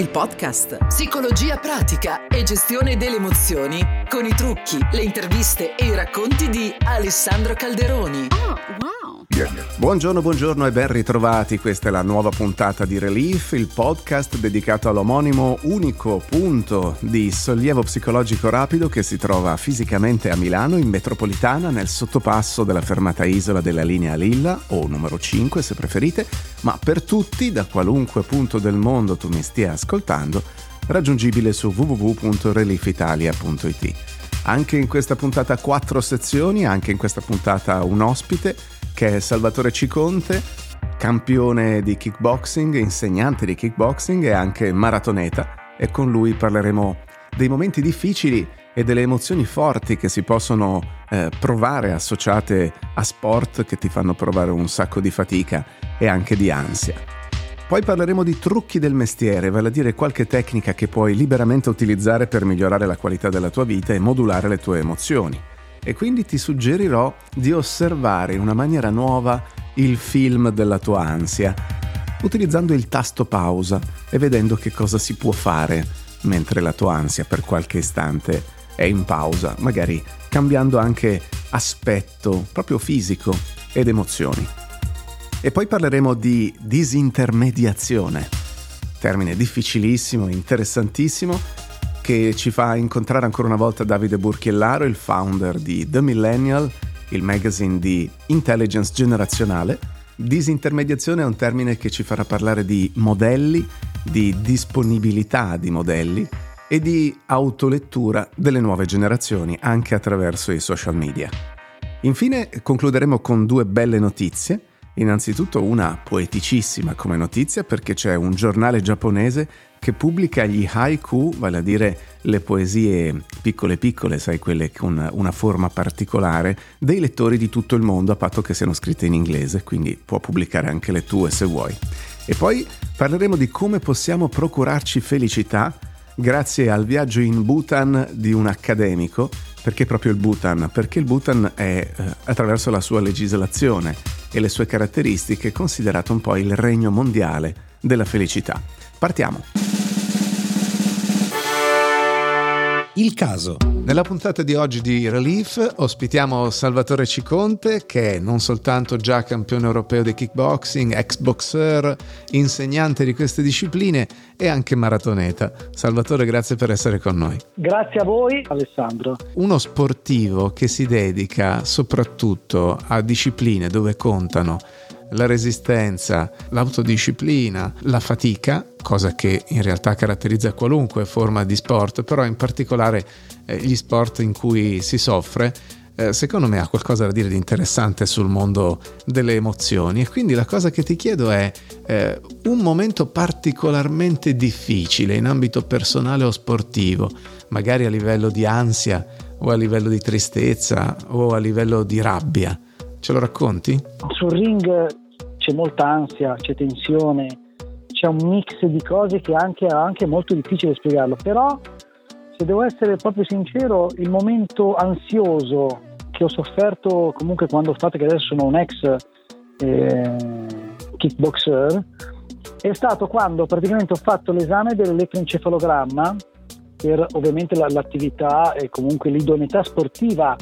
il podcast. Psicologia pratica e gestione delle emozioni con i trucchi, le interviste e i racconti di Alessandro Calderoni. Buongiorno, buongiorno e ben ritrovati. Questa è la nuova puntata di Relief, il podcast dedicato all'omonimo unico punto di sollievo psicologico rapido che si trova fisicamente a Milano, in metropolitana, nel sottopasso della fermata Isola della linea Lilla, o numero 5 se preferite, ma per tutti, da qualunque punto del mondo tu mi stia ascoltando, raggiungibile su www.reliefitalia.it. Anche in questa puntata quattro sezioni, anche in questa puntata un ospite che è Salvatore Ciconte, campione di kickboxing, insegnante di kickboxing e anche maratoneta e con lui parleremo dei momenti difficili e delle emozioni forti che si possono eh, provare associate a sport che ti fanno provare un sacco di fatica e anche di ansia. Poi parleremo di trucchi del mestiere, vale a dire qualche tecnica che puoi liberamente utilizzare per migliorare la qualità della tua vita e modulare le tue emozioni e quindi ti suggerirò di osservare in una maniera nuova il film della tua ansia, utilizzando il tasto pausa e vedendo che cosa si può fare mentre la tua ansia per qualche istante è in pausa, magari cambiando anche aspetto proprio fisico ed emozioni. E poi parleremo di disintermediazione, termine difficilissimo, interessantissimo, che ci fa incontrare ancora una volta Davide Burchiellaro, il founder di The Millennial, il magazine di intelligence generazionale. Disintermediazione è un termine che ci farà parlare di modelli, di disponibilità di modelli e di autolettura delle nuove generazioni anche attraverso i social media. Infine concluderemo con due belle notizie. Innanzitutto una poeticissima come notizia perché c'è un giornale giapponese che pubblica gli haiku, vale a dire le poesie piccole piccole, sai quelle con una forma particolare, dei lettori di tutto il mondo a patto che siano scritte in inglese, quindi può pubblicare anche le tue se vuoi. E poi parleremo di come possiamo procurarci felicità grazie al viaggio in Bhutan di un accademico. Perché proprio il Bhutan? Perché il Bhutan è, eh, attraverso la sua legislazione e le sue caratteristiche, considerato un po' il regno mondiale della felicità. Partiamo! Il caso. Nella puntata di oggi di Relief ospitiamo Salvatore Ciconte che è non soltanto già campione europeo di kickboxing, ex boxer, insegnante di queste discipline e anche maratoneta. Salvatore, grazie per essere con noi. Grazie a voi, Alessandro. Uno sportivo che si dedica soprattutto a discipline dove contano la resistenza, l'autodisciplina, la fatica, cosa che in realtà caratterizza qualunque forma di sport, però in particolare eh, gli sport in cui si soffre, eh, secondo me ha qualcosa da dire di interessante sul mondo delle emozioni e quindi la cosa che ti chiedo è eh, un momento particolarmente difficile in ambito personale o sportivo, magari a livello di ansia o a livello di tristezza o a livello di rabbia. Ce lo racconti? Sul ring c'è molta ansia, c'è tensione, c'è un mix di cose che anche, è anche molto difficile spiegarlo, però se devo essere proprio sincero, il momento ansioso che ho sofferto comunque quando ho fatto, che adesso sono un ex eh, kickboxer, è stato quando praticamente ho fatto l'esame dell'elettroencefalogramma per ovviamente l'attività e comunque l'idoneità sportiva.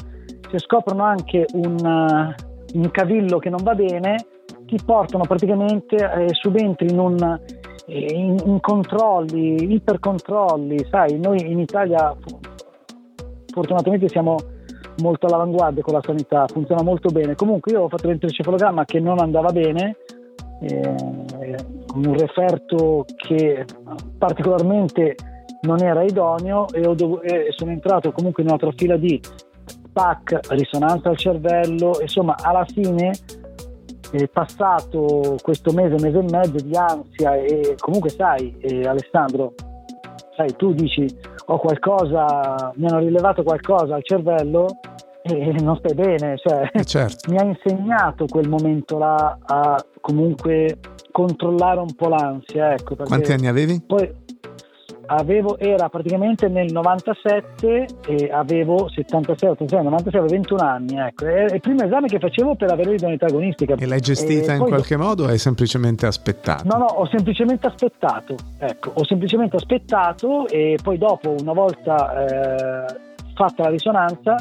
Se scoprono anche un, un cavillo che non va bene, ti portano praticamente, eh, subentri in, un, eh, in, in controlli, ipercontrolli, sai, noi in Italia fortunatamente siamo molto all'avanguardia con la sanità, funziona molto bene. Comunque io ho fatto l'elettroencefalogramma che non andava bene, eh, un referto che particolarmente non era idoneo e, dov- e sono entrato comunque in un'altra fila di PAC, risonanza al cervello, insomma alla fine è passato questo mese, mese e mezzo di ansia e comunque sai eh, Alessandro, sai tu dici ho qualcosa, mi hanno rilevato qualcosa al cervello e non stai bene, cioè, eh, certo. mi ha insegnato quel momento là a comunque controllare un po' l'ansia. Ecco, Quanti anni avevi? Poi avevo, era praticamente nel 97 e avevo 76, 86, 96, avevo 21 anni. Ecco. È il primo esame che facevo per avere l'idoneità agonistica. E l'hai gestita e in qualche modo o hai semplicemente aspettato? No, no, ho semplicemente aspettato. Ecco, ho semplicemente aspettato e poi dopo, una volta eh, fatta la risonanza,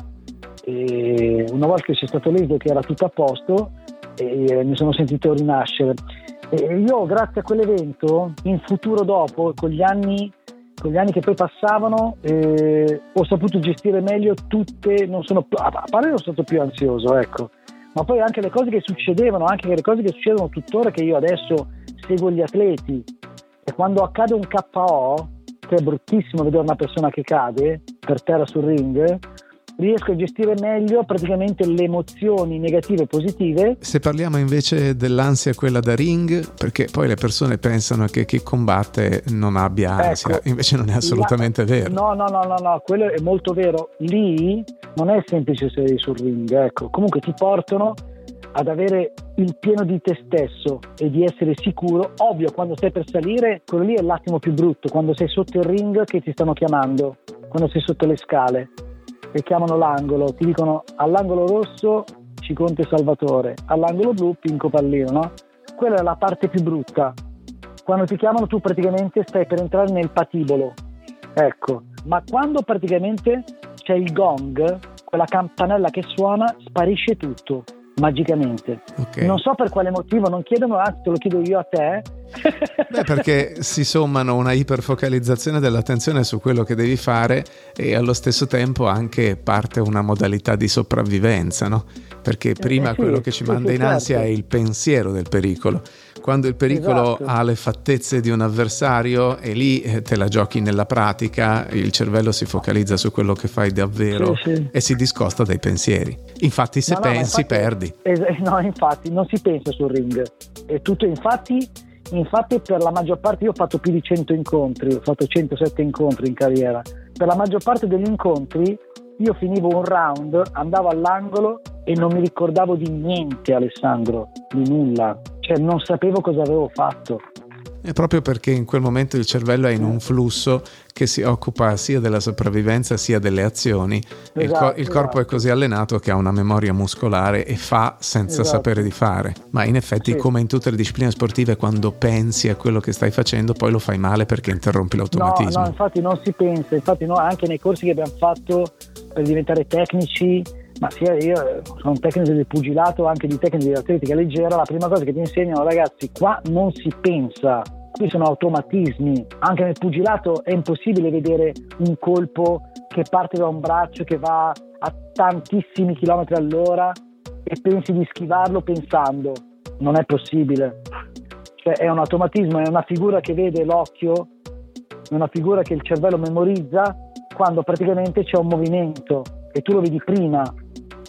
una volta che c'è stato l'esito che era tutto a posto, mi sono sentito rinascere. E io grazie a quell'evento, in futuro dopo, con gli anni, con gli anni che poi passavano, eh, ho saputo gestire meglio tutte, non sono, a parte sono stato più ansioso, ecco, ma poi anche le cose che succedevano, anche le cose che succedono tuttora, che io adesso seguo gli atleti, e quando accade un KO, che è bruttissimo vedere una persona che cade per terra sul ring, riesco a gestire meglio praticamente le emozioni negative e positive. Se parliamo invece dell'ansia quella da ring, perché poi le persone pensano che chi combatte non abbia ansia, ecco, invece non è assolutamente la, vero. No, no, no, no, no, quello è molto vero. Lì non è semplice essere sul ring, ecco. Comunque ti portano ad avere il pieno di te stesso e di essere sicuro. Ovvio, quando stai per salire, quello lì è l'attimo più brutto, quando sei sotto il ring che ti stanno chiamando, quando sei sotto le scale e chiamano l'angolo, ti dicono all'angolo rosso Ciconte Salvatore, all'angolo blu Pinco Pallino, no? Quella è la parte più brutta. Quando ti chiamano tu praticamente stai per entrare nel patibolo, ecco, ma quando praticamente c'è il gong, quella campanella che suona, sparisce tutto magicamente. Okay. Non so per quale motivo, non chiedono, anzi te lo chiedo io a te. Beh, perché si sommano una iperfocalizzazione dell'attenzione su quello che devi fare e allo stesso tempo anche parte una modalità di sopravvivenza, no? Perché prima eh, sì, quello che ci manda sì, in ansia certo. è il pensiero del pericolo quando il pericolo esatto. ha le fattezze di un avversario e lì eh, te la giochi nella pratica, il cervello si focalizza su quello che fai davvero sì, sì. e si discosta dai pensieri. Infatti se no, pensi infatti, perdi. Es- no, infatti non si pensa sul ring. È tutto infatti Infatti per la maggior parte io ho fatto più di 100 incontri, ho fatto 107 incontri in carriera. Per la maggior parte degli incontri io finivo un round, andavo all'angolo e non mi ricordavo di niente Alessandro, di nulla cioè non sapevo cosa avevo fatto. È proprio perché in quel momento il cervello è in un flusso che si occupa sia della sopravvivenza sia delle azioni. Esatto, il, co- il, corpo esatto. è così allenato che ha una memoria muscolare e fa senza esatto. sapere di fare. Ma in effetti, sì. come in tutte le discipline sportive, quando pensi a quello che stai facendo, poi lo fai male perché interrompi l'automatismo. No, no infatti non si pensa. Infatti, no, anche nei corsi che abbiamo fatto per diventare tecnici ma sia io sono un tecnico di pugilato, anche di tecnica di atletica leggera, la prima cosa che ti insegnano ragazzi, qua non si pensa, qui sono automatismi, anche nel pugilato è impossibile vedere un colpo che parte da un braccio che va a tantissimi chilometri all'ora e pensi di schivarlo pensando, non è possibile. Cioè è un automatismo, è una figura che vede l'occhio, è una figura che il cervello memorizza quando praticamente c'è un movimento e tu lo vedi prima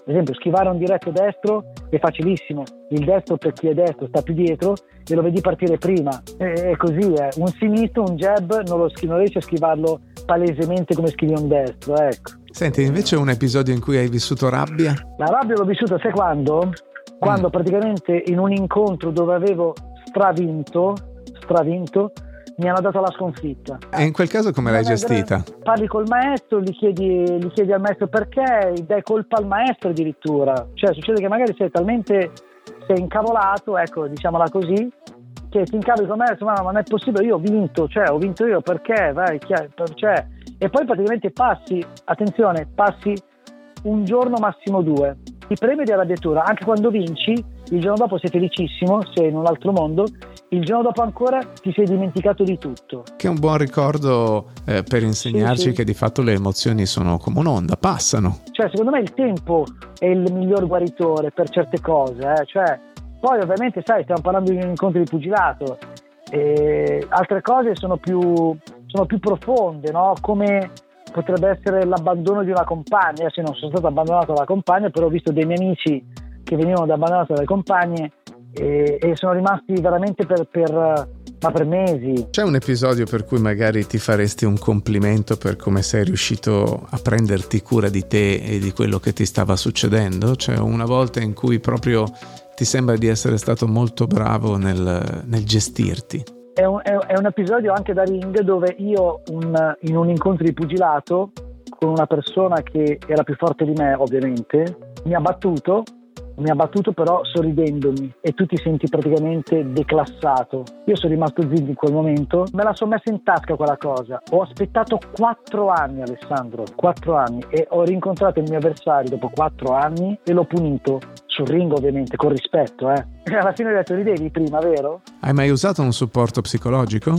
ad esempio schivare un diretto destro è facilissimo, il destro per chi è destro sta più dietro e lo vedi partire prima, è, così, è. un sinistro, un jab non, lo, non riesci a schivarlo palesemente come schivi un destro, ecco. Senti, invece un episodio in cui hai vissuto rabbia? La rabbia l'ho vissuta, sai quando? Quando mm. praticamente in un incontro dove avevo stravinto, stravinto, mi hanno dato la sconfitta. E in quel caso come l'hai gestita? Parli col maestro, gli chiedi, gli chiedi al maestro perché, dai colpa al maestro addirittura. Cioè succede che magari sei talmente sei incavolato, ecco, diciamola così, che ti incavoli con me, ma non è possibile, io ho vinto, cioè ho vinto io perché, vai, cioè, e poi praticamente passi, attenzione, passi un giorno massimo due, ti premi di arrabbiatura, anche quando vinci, il giorno dopo sei felicissimo, sei in un altro mondo, il giorno dopo ancora ti sei dimenticato di tutto. Che è un buon ricordo eh, per insegnarci sì, sì. che di fatto le emozioni sono come un'onda, passano. Cioè, secondo me il tempo è il miglior guaritore per certe cose, eh? cioè, poi ovviamente, sai, stiamo parlando di un incontro di pugilato, e altre cose sono più, sono più profonde, no? come potrebbe essere l'abbandono di una compagna. Io non sono stato abbandonato dalla compagna, però ho visto dei miei amici che venivano da abbandonati dalle compagne e, e sono rimasti veramente per, per, ma per mesi. C'è un episodio per cui magari ti faresti un complimento per come sei riuscito a prenderti cura di te e di quello che ti stava succedendo? C'è una volta in cui proprio ti sembra di essere stato molto bravo nel, nel gestirti? è un, è, è un, episodio anche da ring dove io un, in un incontro di pugilato con una persona che era più forte di me ovviamente mi ha battuto mi ha battuto però sorridendomi e tu ti senti praticamente declassato. Io sono rimasto zitto in quel momento, me la sono messa in tasca quella cosa. Ho aspettato quattro anni Alessandro, quattro anni e ho rincontrato il mio avversario dopo quattro anni e l'ho punito sul ring ovviamente, con rispetto. Eh. Alla fine ho detto ridevi prima, vero? Hai mai usato un supporto psicologico?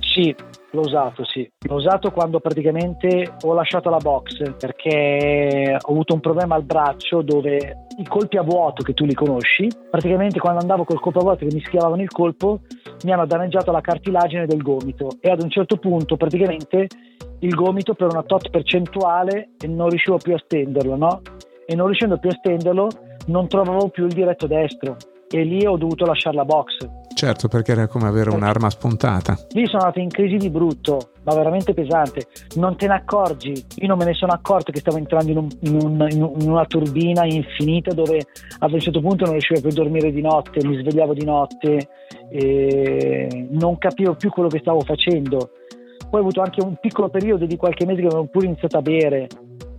Sì, L'ho usato, sì. L'ho usato quando praticamente ho lasciato la box perché ho avuto un problema al braccio dove i colpi a vuoto che tu li conosci, praticamente quando andavo col colpo a vuoto che mi schiavavano il colpo, mi hanno danneggiato la cartilagine del gomito e ad un certo punto praticamente il gomito per una tot percentuale e non riuscivo più a stenderlo, no? E non riuscendo più a stenderlo non trovavo più il diretto destro e lì ho dovuto lasciare la box Certo, perché era come avere un'arma spuntata. Lì sono andato in crisi di brutto, ma veramente pesante. Non te ne accorgi. Io non me ne sono accorto che stavo entrando in, un, in, un, in una turbina infinita dove ad un certo punto non riuscivo più a dormire di notte, mi svegliavo di notte, non capivo più quello che stavo facendo. Poi ho avuto anche un piccolo periodo di qualche mese che avevo pure iniziato a bere.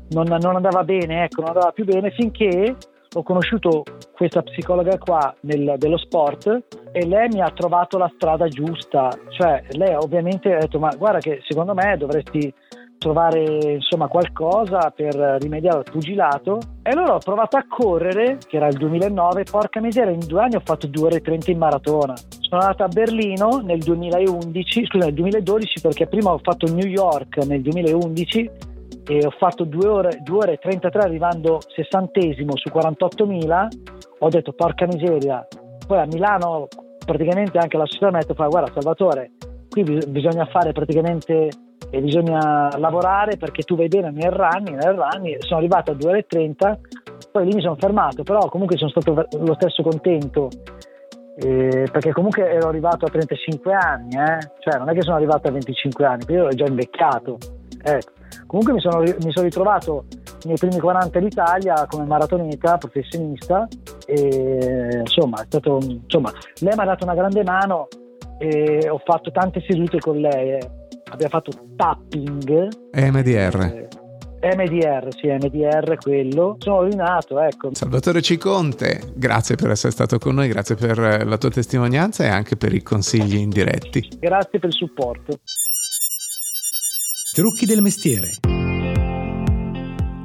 Non, non andava bene, ecco, non andava più bene finché ho conosciuto questa psicologa qua nel, dello sport e lei mi ha trovato la strada giusta, cioè lei ovviamente ha detto ma guarda che secondo me dovresti trovare insomma qualcosa per rimediare al pugilato. E allora ho provato a correre che era il 2009 porca miseria in due anni ho fatto 2 ore e 30 in maratona. Sono andato a Berlino nel 2011 scusa nel 2012 perché prima ho fatto New York nel 2011 e ho fatto 2 ore, 2 ore e 33 arrivando sessantesimo su 48.000 ho detto porca miseria. Poi a Milano praticamente anche la società mi ha detto guarda Salvatore qui bisogna fare praticamente e bisogna lavorare perché tu vai bene nel running, nel running sono arrivato a 2 ore e 30 poi lì mi sono fermato però comunque sono stato lo stesso contento eh, perché comunque ero arrivato a 35 anni eh? cioè non è che sono arrivato a 25 anni io ero già invecchiato ecco Comunque mi sono, mi sono ritrovato nei primi 40 d'Italia come maratoneta professionista e insomma, stato, insomma lei mi ha dato una grande mano e ho fatto tante sedute con lei. Eh. Abbiamo fatto tapping. MDR. Eh, MDR, sì, MDR quello. Sono rinato, ecco. Salvatore Ciconte, grazie per essere stato con noi, grazie per la tua testimonianza e anche per i consigli indiretti. Grazie per il supporto. Trucchi del mestiere.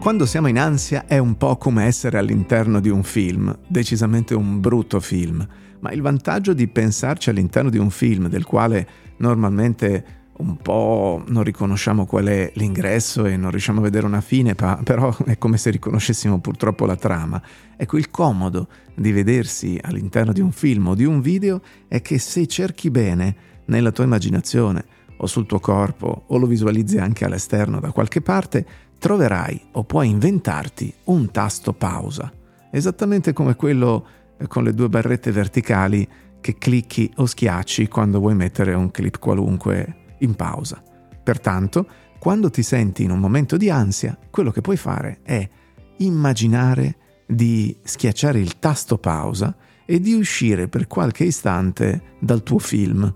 Quando siamo in ansia è un po' come essere all'interno di un film, decisamente un brutto film, ma il vantaggio di pensarci all'interno di un film del quale normalmente un po' non riconosciamo qual è l'ingresso e non riusciamo a vedere una fine, però è come se riconoscessimo purtroppo la trama. Ecco, il comodo di vedersi all'interno di un film o di un video è che se cerchi bene nella tua immaginazione, o sul tuo corpo o lo visualizzi anche all'esterno da qualche parte, troverai o puoi inventarti un tasto pausa, esattamente come quello eh, con le due barrette verticali che clicchi o schiacci quando vuoi mettere un clip qualunque in pausa. Pertanto, quando ti senti in un momento di ansia, quello che puoi fare è immaginare di schiacciare il tasto pausa e di uscire per qualche istante dal tuo film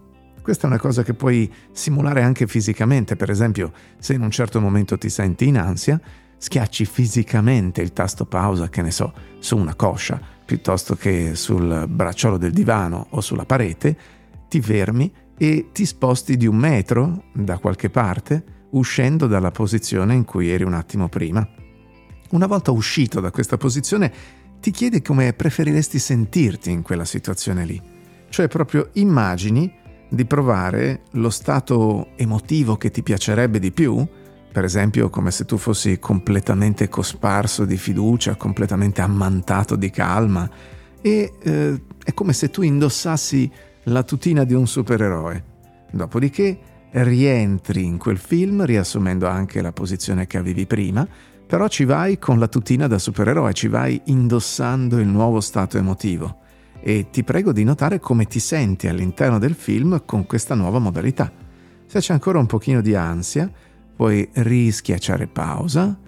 questa è una cosa che puoi simulare anche fisicamente, per esempio se in un certo momento ti senti in ansia, schiacci fisicamente il tasto pausa, che ne so, su una coscia piuttosto che sul bracciolo del divano o sulla parete, ti fermi e ti sposti di un metro da qualche parte, uscendo dalla posizione in cui eri un attimo prima. Una volta uscito da questa posizione, ti chiedi come preferiresti sentirti in quella situazione lì. Cioè proprio immagini di provare lo stato emotivo che ti piacerebbe di più, per esempio come se tu fossi completamente cosparso di fiducia, completamente ammantato di calma, e eh, è come se tu indossassi la tutina di un supereroe. Dopodiché rientri in quel film riassumendo anche la posizione che avevi prima, però ci vai con la tutina da supereroe, ci vai indossando il nuovo stato emotivo e ti prego di notare come ti senti all'interno del film con questa nuova modalità. Se c'è ancora un pochino di ansia, puoi rischiacciare pausa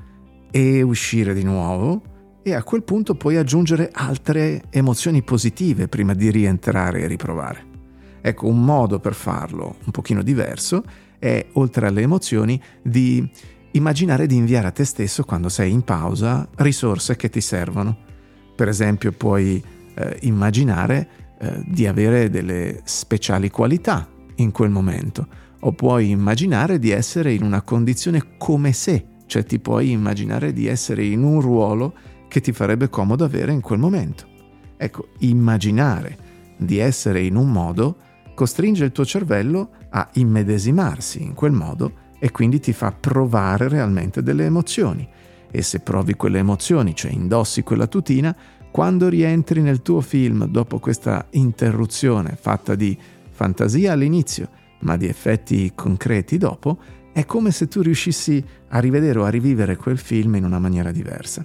e uscire di nuovo e a quel punto puoi aggiungere altre emozioni positive prima di rientrare e riprovare. Ecco, un modo per farlo un pochino diverso è, oltre alle emozioni, di immaginare di inviare a te stesso, quando sei in pausa, risorse che ti servono. Per esempio, puoi eh, immaginare eh, di avere delle speciali qualità in quel momento, o puoi immaginare di essere in una condizione come se, cioè ti puoi immaginare di essere in un ruolo che ti farebbe comodo avere in quel momento. Ecco, immaginare di essere in un modo costringe il tuo cervello a immedesimarsi in quel modo e quindi ti fa provare realmente delle emozioni. E se provi quelle emozioni, cioè indossi quella tutina, quando rientri nel tuo film dopo questa interruzione fatta di fantasia all'inizio, ma di effetti concreti dopo, è come se tu riuscissi a rivedere o a rivivere quel film in una maniera diversa.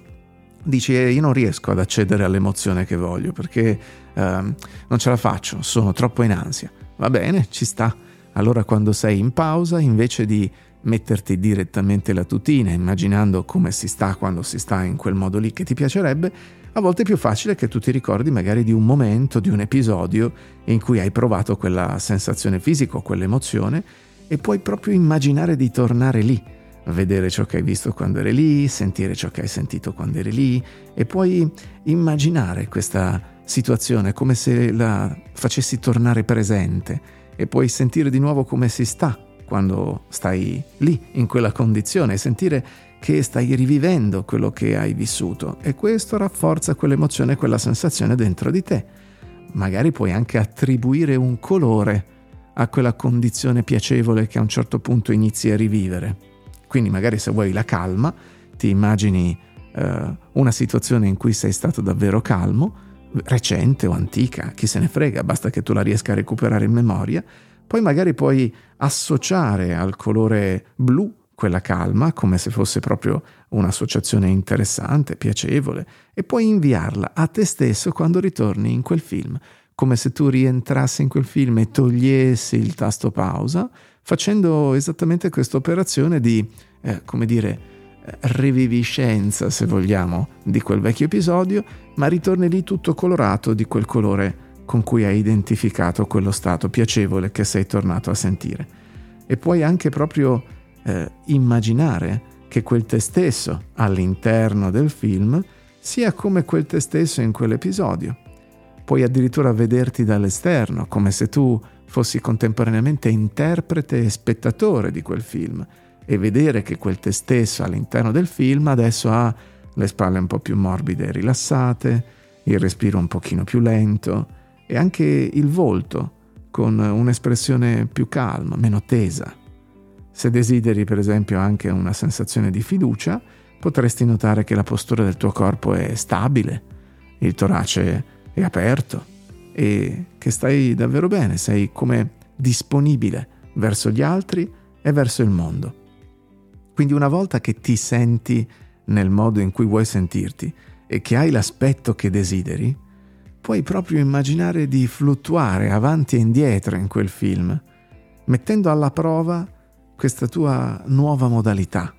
Dici, eh, io non riesco ad accedere all'emozione che voglio perché eh, non ce la faccio, sono troppo in ansia. Va bene, ci sta. Allora quando sei in pausa, invece di metterti direttamente la tutina, immaginando come si sta quando si sta in quel modo lì che ti piacerebbe, a volte è più facile che tu ti ricordi magari di un momento, di un episodio in cui hai provato quella sensazione fisica o quell'emozione e puoi proprio immaginare di tornare lì, vedere ciò che hai visto quando eri lì, sentire ciò che hai sentito quando eri lì e puoi immaginare questa situazione come se la facessi tornare presente e puoi sentire di nuovo come si sta quando stai lì, in quella condizione, e sentire che stai rivivendo quello che hai vissuto e questo rafforza quell'emozione, quella sensazione dentro di te. Magari puoi anche attribuire un colore a quella condizione piacevole che a un certo punto inizi a rivivere. Quindi magari se vuoi la calma, ti immagini eh, una situazione in cui sei stato davvero calmo, recente o antica, chi se ne frega, basta che tu la riesca a recuperare in memoria, poi magari puoi associare al colore blu quella calma, come se fosse proprio un'associazione interessante, piacevole, e puoi inviarla a te stesso quando ritorni in quel film, come se tu rientrassi in quel film e togliessi il tasto pausa, facendo esattamente questa operazione di, eh, come dire, reviviscenza, se vogliamo, di quel vecchio episodio, ma ritorni lì tutto colorato di quel colore con cui hai identificato quello stato piacevole che sei tornato a sentire. E puoi anche proprio eh, immaginare che quel te stesso all'interno del film sia come quel te stesso in quell'episodio. Puoi addirittura vederti dall'esterno, come se tu fossi contemporaneamente interprete e spettatore di quel film e vedere che quel te stesso all'interno del film adesso ha le spalle un po' più morbide e rilassate, il respiro un pochino più lento e anche il volto con un'espressione più calma, meno tesa. Se desideri per esempio anche una sensazione di fiducia, potresti notare che la postura del tuo corpo è stabile, il torace è aperto e che stai davvero bene, sei come disponibile verso gli altri e verso il mondo. Quindi una volta che ti senti nel modo in cui vuoi sentirti e che hai l'aspetto che desideri, puoi proprio immaginare di fluttuare avanti e indietro in quel film, mettendo alla prova questa tua nuova modalità.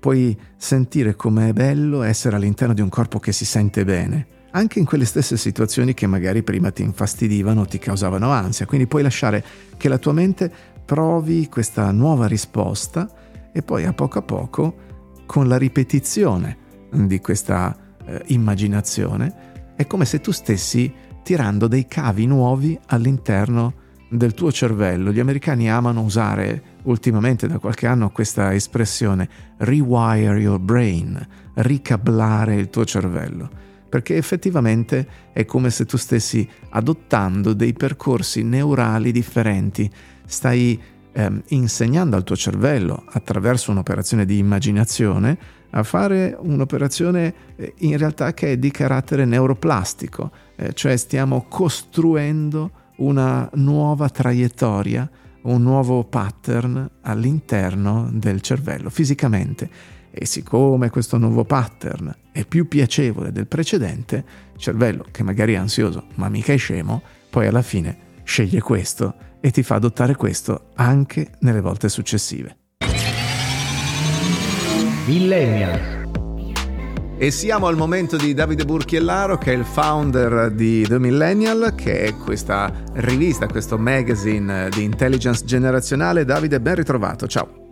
Puoi sentire com'è bello essere all'interno di un corpo che si sente bene, anche in quelle stesse situazioni che magari prima ti infastidivano ti causavano ansia. Quindi puoi lasciare che la tua mente provi questa nuova risposta e poi a poco a poco, con la ripetizione di questa eh, immaginazione, è come se tu stessi tirando dei cavi nuovi all'interno del tuo cervello. Gli americani amano usare ultimamente da qualche anno questa espressione rewire your brain, ricablare il tuo cervello, perché effettivamente è come se tu stessi adottando dei percorsi neurali differenti, stai ehm, insegnando al tuo cervello attraverso un'operazione di immaginazione a fare un'operazione eh, in realtà che è di carattere neuroplastico, eh, cioè stiamo costruendo una nuova traiettoria, un nuovo pattern all'interno del cervello fisicamente. E siccome questo nuovo pattern è più piacevole del precedente, il cervello, che magari è ansioso ma mica è scemo, poi alla fine sceglie questo e ti fa adottare questo anche nelle volte successive. Millennial. E siamo al momento di Davide Burchiellaro, che è il founder di The Millennial, che è questa rivista, questo magazine di intelligence generazionale. Davide, ben ritrovato, ciao.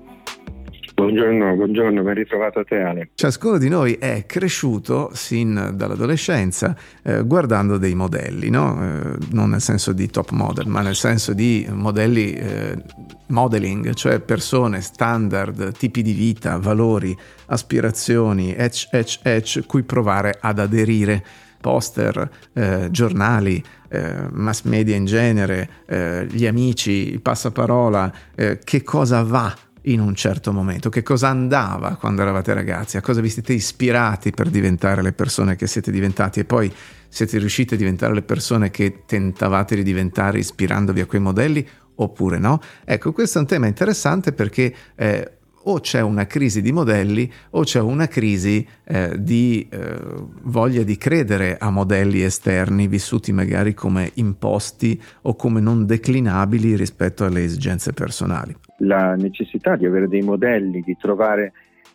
Buongiorno, buongiorno, ben ritrovato a te Ale. Ciascuno di noi è cresciuto sin dall'adolescenza eh, guardando dei modelli, no? eh, non nel senso di top model, ma nel senso di modelli eh, modeling, cioè persone standard, tipi di vita, valori, aspirazioni, etch, etch, etch, cui provare ad aderire poster, eh, giornali, eh, mass media in genere, eh, gli amici, il passaparola, eh, che cosa va in un certo momento, che cosa andava quando eravate ragazzi, a cosa vi siete ispirati per diventare le persone che siete diventati e poi siete riusciti a diventare le persone che tentavate di diventare ispirandovi a quei modelli oppure no? Ecco, questo è un tema interessante perché eh, o c'è una crisi di modelli o c'è una crisi eh, di eh, voglia di credere a modelli esterni vissuti magari come imposti o come non declinabili rispetto alle esigenze personali. La necessità di avere dei modelli, di trovare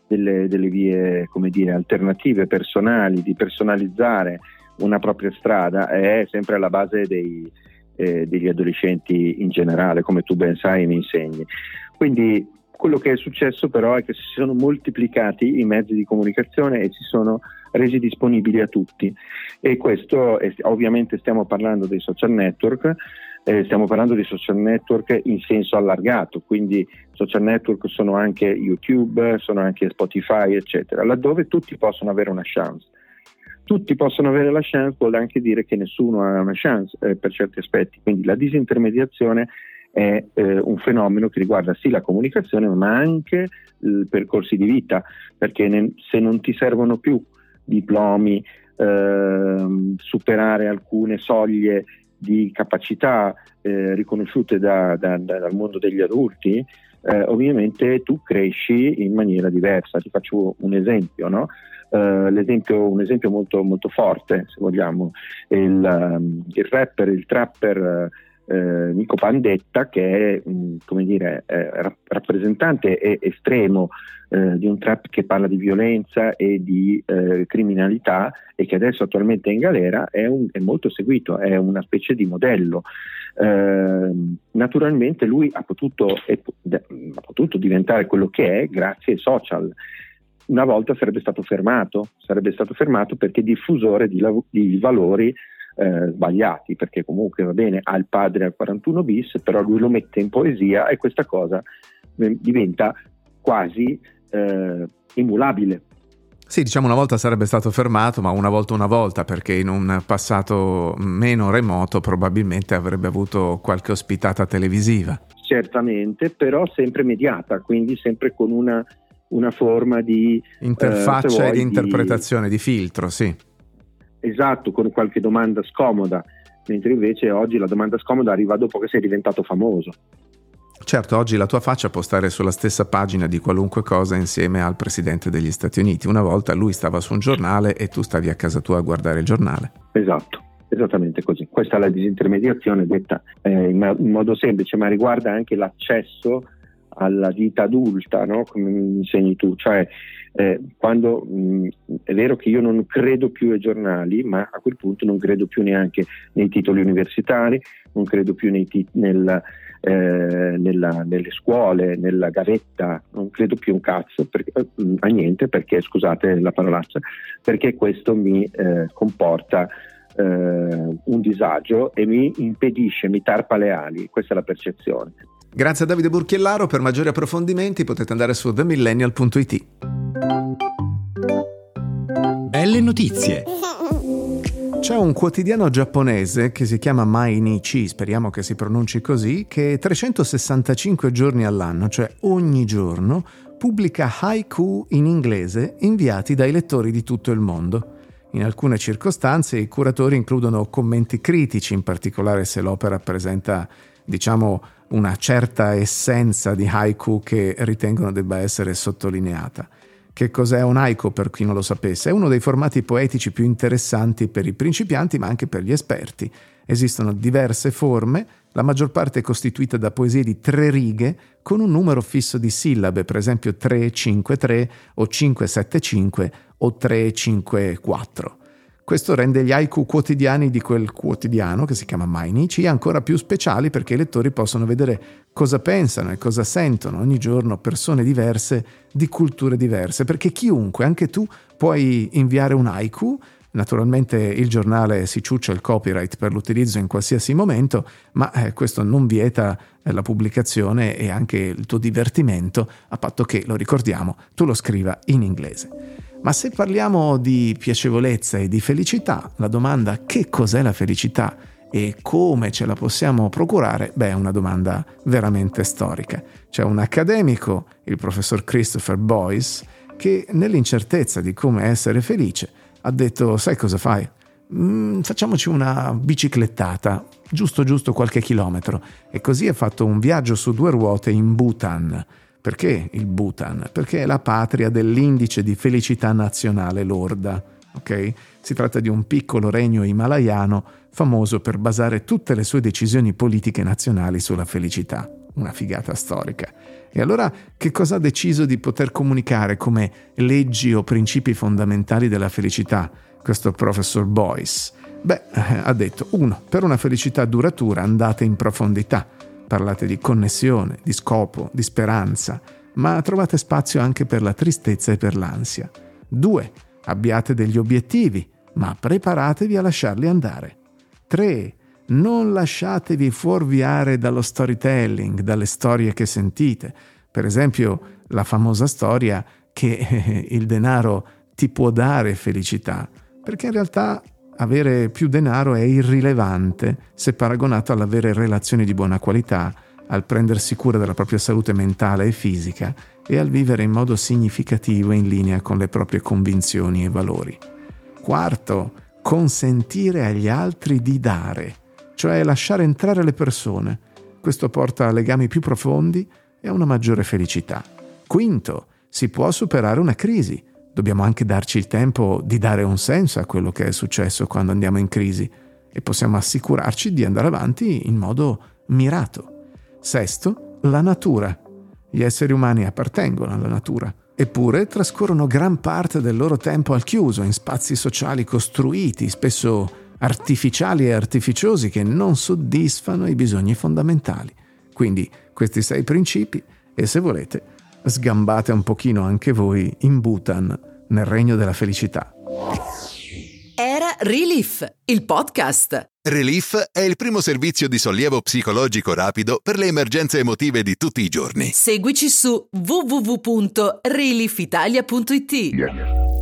delle, delle vie come dire, alternative personali, di personalizzare una propria strada è sempre alla base dei, eh, degli adolescenti in generale, come tu ben sai e mi insegni. Quindi quello che è successo però è che si sono moltiplicati i mezzi di comunicazione e si sono resi disponibili a tutti e questo ovviamente stiamo parlando dei social network eh, stiamo parlando di social network in senso allargato, quindi social network sono anche YouTube, sono anche Spotify, eccetera, laddove tutti possono avere una chance. Tutti possono avere la chance vuol anche dire che nessuno ha una chance eh, per certi aspetti, quindi la disintermediazione è eh, un fenomeno che riguarda sì la comunicazione ma anche i percorsi di vita, perché ne, se non ti servono più diplomi, eh, superare alcune soglie di capacità eh, riconosciute da, da, da, dal mondo degli adulti, eh, ovviamente tu cresci in maniera diversa. Ti faccio un esempio, no? Uh, un esempio molto, molto, forte, se vogliamo, il, um, il rapper, il trapper eh, Nico Pandetta che è mh, come dire, eh, rappresentante estremo eh, di un trap che parla di violenza e di eh, criminalità e che adesso attualmente è in galera, è, un, è molto seguito, è una specie di modello. Ehm, naturalmente lui ha potuto, è, ha potuto diventare quello che è grazie ai social una volta sarebbe stato fermato, sarebbe stato fermato perché diffusore di, di valori eh, sbagliati, perché comunque va bene, ha il padre al 41 bis, però lui lo mette in poesia e questa cosa eh, diventa quasi eh, emulabile. Sì, diciamo una volta sarebbe stato fermato, ma una volta una volta, perché in un passato meno remoto probabilmente avrebbe avuto qualche ospitata televisiva. Certamente, però sempre mediata, quindi sempre con una, una forma di... Interfaccia eh, e di interpretazione, di filtro, sì. Esatto, con qualche domanda scomoda, mentre invece oggi la domanda scomoda arriva dopo che sei diventato famoso. Certo, oggi la tua faccia può stare sulla stessa pagina di qualunque cosa insieme al presidente degli Stati Uniti. Una volta lui stava su un giornale e tu stavi a casa tua a guardare il giornale. Esatto, esattamente così. Questa è la disintermediazione detta eh, in, in, modo semplice, ma riguarda anche l'accesso alla vita adulta, no? come mi insegni tu. Cioè, eh, quando mh, è vero che io non credo più ai giornali, ma a quel punto non credo più neanche nei titoli universitari, non credo più tit- nel, eh, nella, nelle scuole, nella gavetta, non credo più un cazzo perché, eh, a niente perché, scusate la parolaccia, perché questo mi eh, comporta eh, un disagio e mi impedisce, mi tarpa le ali, questa è la percezione. Grazie a Davide Burchiellaro, per maggiori approfondimenti potete andare su themillennial.it. Belle notizie. C'è un quotidiano giapponese che si chiama Mainichi, speriamo che si pronunci così, che 365 giorni all'anno, cioè ogni giorno, pubblica haiku in inglese inviati dai lettori di tutto il mondo. In alcune circostanze i curatori includono commenti critici, in particolare se l'opera presenta, diciamo, una certa essenza di haiku che ritengono debba essere sottolineata. Che cos'è un haiku per chi non lo sapesse? È uno dei formati poetici più interessanti per i principianti ma anche per gli esperti. Esistono diverse forme, la maggior parte è costituita da poesie di tre righe con un numero fisso di sillabe, per esempio 353 o 575 o 3, 5, 4. Questo rende gli haiku quotidiani di quel quotidiano, che si chiama Mainichi, ancora più speciali perché i lettori possono vedere cosa pensano e cosa sentono ogni giorno persone diverse di culture diverse, perché chiunque, anche tu, puoi inviare un haiku, Naturalmente il giornale si ciuccia il copyright per l'utilizzo in qualsiasi momento, ma eh, questo non vieta eh, la pubblicazione e anche il tuo divertimento, a patto che, lo ricordiamo, tu lo scriva in inglese. Ma se parliamo di piacevolezza e di felicità, la domanda che cos'è la felicità e come ce la possiamo procurare, beh, è una domanda veramente storica. C'è un accademico, il professor Christopher Boyce, che nell'incertezza di come essere felice ha detto, sai cosa fai? Mm, facciamoci una biciclettata, giusto giusto qualche chilometro. E così ha fatto un viaggio su due ruote in Bhutan perché il Bhutan? Perché è la patria dell'indice di felicità nazionale lorda. Okay? Si tratta di un piccolo regno himalayano famoso per basare tutte le sue decisioni politiche nazionali sulla felicità. Una figata storica. E allora che cosa ha deciso di poter comunicare come leggi o principi fondamentali della felicità questo professor Boyce? Beh, ha detto, uno, per una felicità duratura andate in profondità parlate di connessione, di scopo, di speranza, ma trovate spazio anche per la tristezza e per l'ansia. 2. Abbiate degli obiettivi, ma preparatevi a lasciarli andare. 3. Non lasciatevi fuorviare dallo storytelling, dalle storie che sentite. Per esempio, la famosa storia che il denaro ti può dare felicità, perché in realtà avere più denaro è irrilevante se paragonato all'avere relazioni di buona qualità, al prendersi cura della propria salute mentale e fisica e al vivere in modo significativo in linea con le proprie convinzioni e valori. Quarto, consentire agli altri di dare, cioè lasciare entrare le persone. Questo porta a legami più profondi e a una maggiore felicità. Quinto, si può superare una crisi, dobbiamo anche darci il tempo di dare un senso a quello che è successo quando andiamo in crisi e possiamo assicurarci di andare avanti in modo mirato. Sesto, la natura. Gli esseri umani appartengono alla natura, eppure trascorrono gran parte del loro tempo al chiuso, in spazi sociali costruiti, spesso artificiali e artificiosi, che non soddisfano i bisogni fondamentali. Quindi questi sei principi, e se volete, sgambate un pochino anche voi in Bhutan, nel regno della felicità. Era Relief, il podcast. Relief è il primo servizio di sollievo psicologico rapido per le emergenze emotive di tutti i giorni. Seguici su www.reliefitalia.it. Yeah.